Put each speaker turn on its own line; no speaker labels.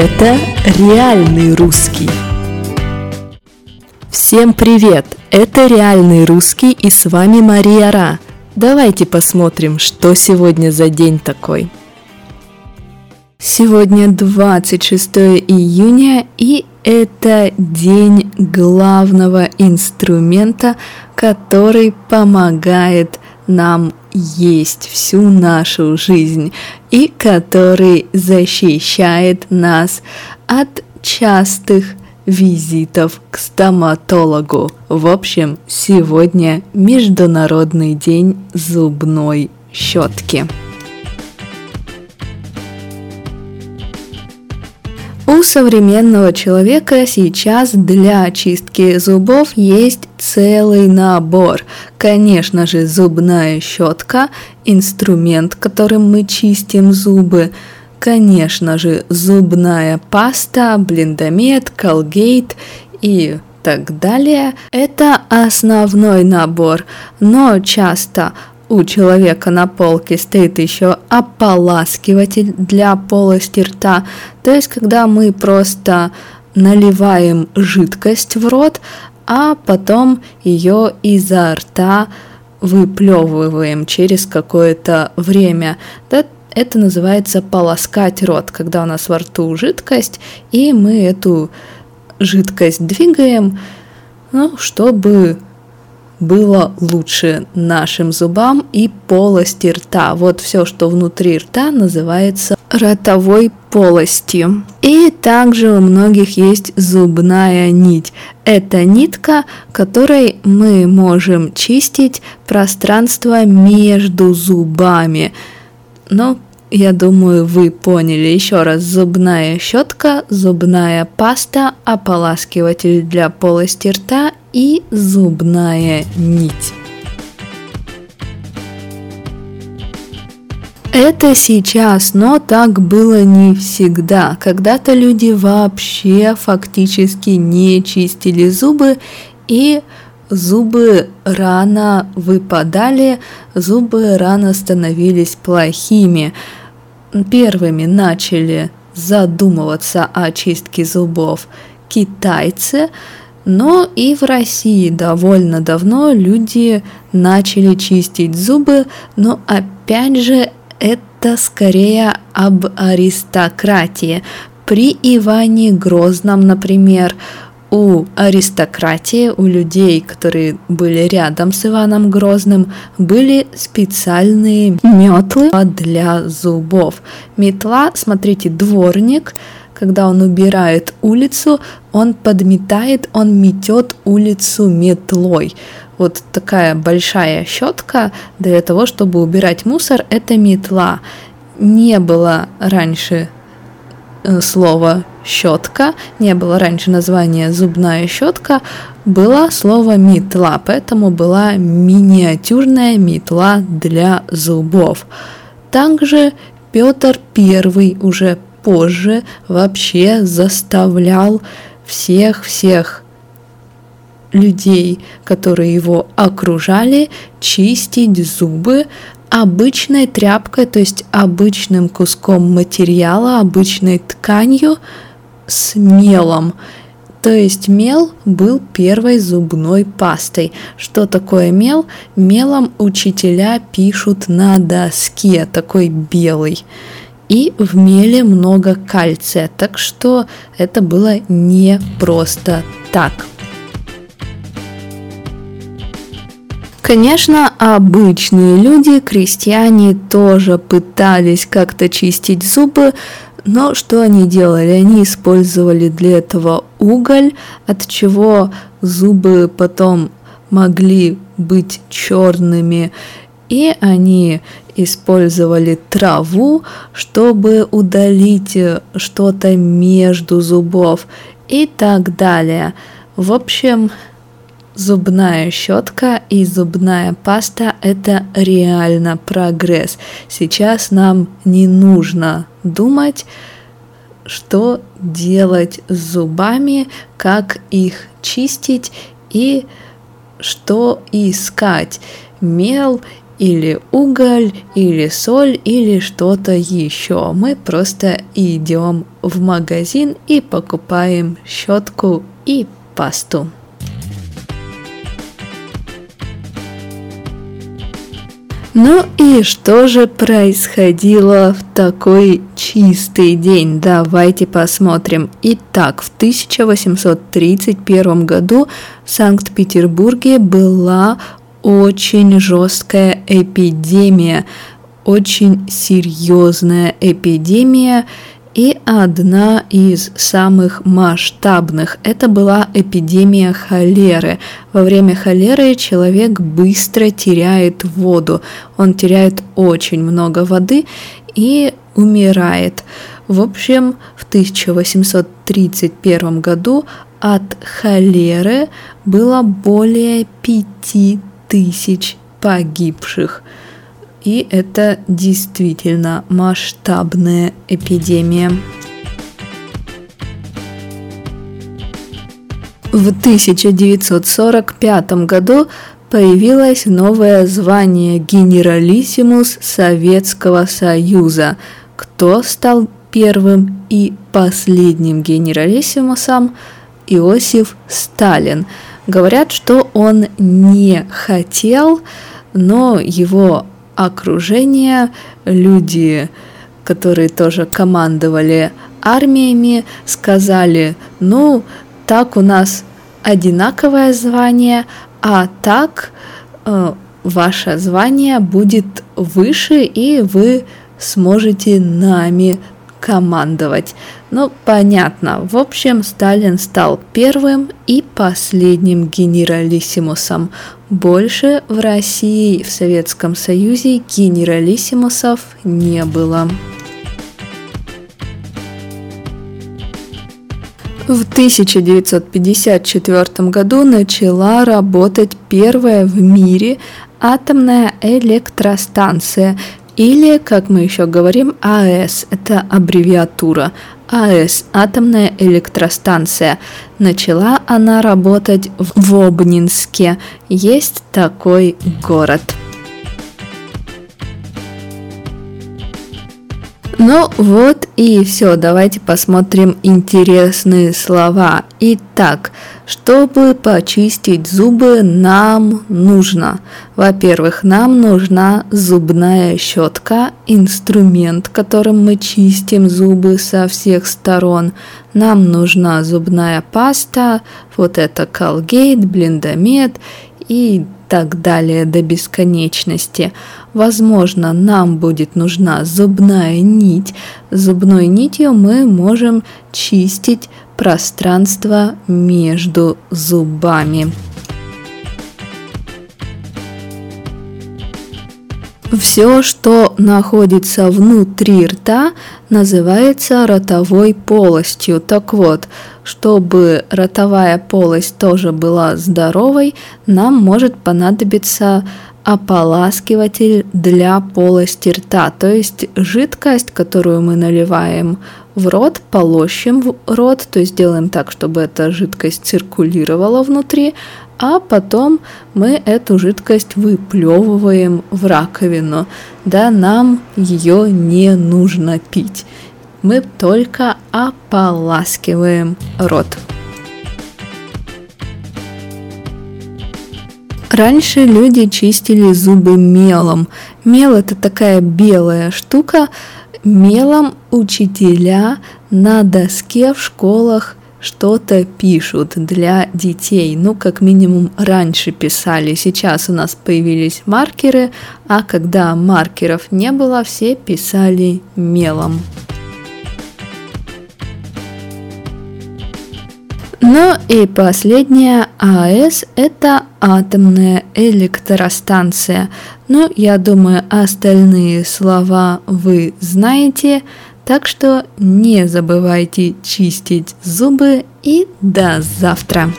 Это реальный русский. Всем привет! Это реальный русский и с вами Мария Ра. Давайте посмотрим, что сегодня за день такой. Сегодня 26 июня и это день главного инструмента, который помогает нам есть всю нашу жизнь и который защищает нас от частых визитов к стоматологу. В общем, сегодня Международный день зубной щетки. У современного человека сейчас для очистки зубов есть целый набор. Конечно же, зубная щетка, инструмент, которым мы чистим зубы. Конечно же, зубная паста, блиндомет, колгейт и так далее. Это основной набор, но часто у человека на полке стоит еще ополаскиватель для полости рта. То есть, когда мы просто наливаем жидкость в рот, а потом ее изо рта выплевываем через какое-то время. Да, это называется полоскать рот, когда у нас во рту жидкость, и мы эту жидкость двигаем, ну, чтобы было лучше нашим зубам и полости рта. Вот все, что внутри рта, называется ротовой полостью. И также у многих есть зубная нить. Это нитка, которой мы можем чистить пространство между зубами. Но я думаю, вы поняли. Еще раз, зубная щетка, зубная паста, ополаскиватель для полости рта и зубная нить. Это сейчас, но так было не всегда. Когда-то люди вообще фактически не чистили зубы и зубы рано выпадали, зубы рано становились плохими. Первыми начали задумываться о чистке зубов китайцы, но и в России довольно давно люди начали чистить зубы, но опять же это скорее об аристократии. При Иване Грозном, например, у аристократии, у людей, которые были рядом с Иваном Грозным, были специальные метлы для зубов. Метла, смотрите, дворник – когда он убирает улицу, он подметает, он метет улицу метлой. Вот такая большая щетка для того, чтобы убирать мусор, это метла. Не было раньше э, слова щетка, не было раньше названия зубная щетка, было слово метла, поэтому была миниатюрная метла для зубов. Также Петр I уже позже вообще заставлял всех-всех людей, которые его окружали, чистить зубы обычной тряпкой, то есть обычным куском материала, обычной тканью с мелом. То есть мел был первой зубной пастой. Что такое мел? Мелом учителя пишут на доске, такой белый. И в меле много кальция, так что это было не просто так. Конечно, обычные люди, крестьяне тоже пытались как-то чистить зубы, но что они делали? Они использовали для этого уголь, от чего зубы потом могли быть черными, и они использовали траву, чтобы удалить э, что-то между зубов и так далее. В общем, зубная щетка и зубная паста – это реально прогресс. Сейчас нам не нужно думать, что делать с зубами, как их чистить и что искать. Мел или уголь, или соль, или что-то еще. Мы просто идем в магазин и покупаем щетку и пасту. Ну и что же происходило в такой чистый день? Давайте посмотрим. Итак, в 1831 году в Санкт-Петербурге была очень жесткая эпидемия, очень серьезная эпидемия, и одна из самых масштабных – это была эпидемия холеры. Во время холеры человек быстро теряет воду, он теряет очень много воды и умирает. В общем, в 1831 году от холеры было более 5000 погибших – и это действительно масштабная эпидемия. В 1945 году появилось новое звание генералиссимус Советского Союза. Кто стал первым и последним генералиссимусом? Иосиф Сталин. Говорят, что он не хотел, но его окружения, люди, которые тоже командовали армиями, сказали, ну, так у нас одинаковое звание, а так э, ваше звание будет выше, и вы сможете нами командовать. Ну, понятно. В общем, Сталин стал первым и последним генералиссимусом. Больше в России, в Советском Союзе генералиссимусов не было. В 1954 году начала работать первая в мире атомная электростанция, или, как мы еще говорим, АЭС, это аббревиатура. АЭС, атомная электростанция. Начала она работать в Обнинске. Есть такой город. Ну вот и все, давайте посмотрим интересные слова. Итак, чтобы почистить зубы, нам нужно, во-первых, нам нужна зубная щетка, инструмент, которым мы чистим зубы со всех сторон. Нам нужна зубная паста, вот это Colgate, Блиндомет и так далее до бесконечности. Возможно, нам будет нужна зубная нить. Зубной нитью мы можем чистить пространство между зубами. Все, что находится внутри рта, называется ротовой полостью. Так вот, чтобы ротовая полость тоже была здоровой, нам может понадобиться ополаскиватель для полости рта, то есть жидкость, которую мы наливаем в рот, полощем в рот, то есть делаем так, чтобы эта жидкость циркулировала внутри, а потом мы эту жидкость выплевываем в раковину. Да, нам ее не нужно пить. Мы только ополаскиваем рот. Раньше люди чистили зубы мелом. Мел это такая белая штука. Мелом учителя на доске в школах что-то пишут для детей. Ну, как минимум, раньше писали. Сейчас у нас появились маркеры, а когда маркеров не было, все писали мелом. Ну и последняя АЭС – это атомная электростанция. Ну, я думаю, остальные слова вы знаете, так что не забывайте чистить зубы и до завтра!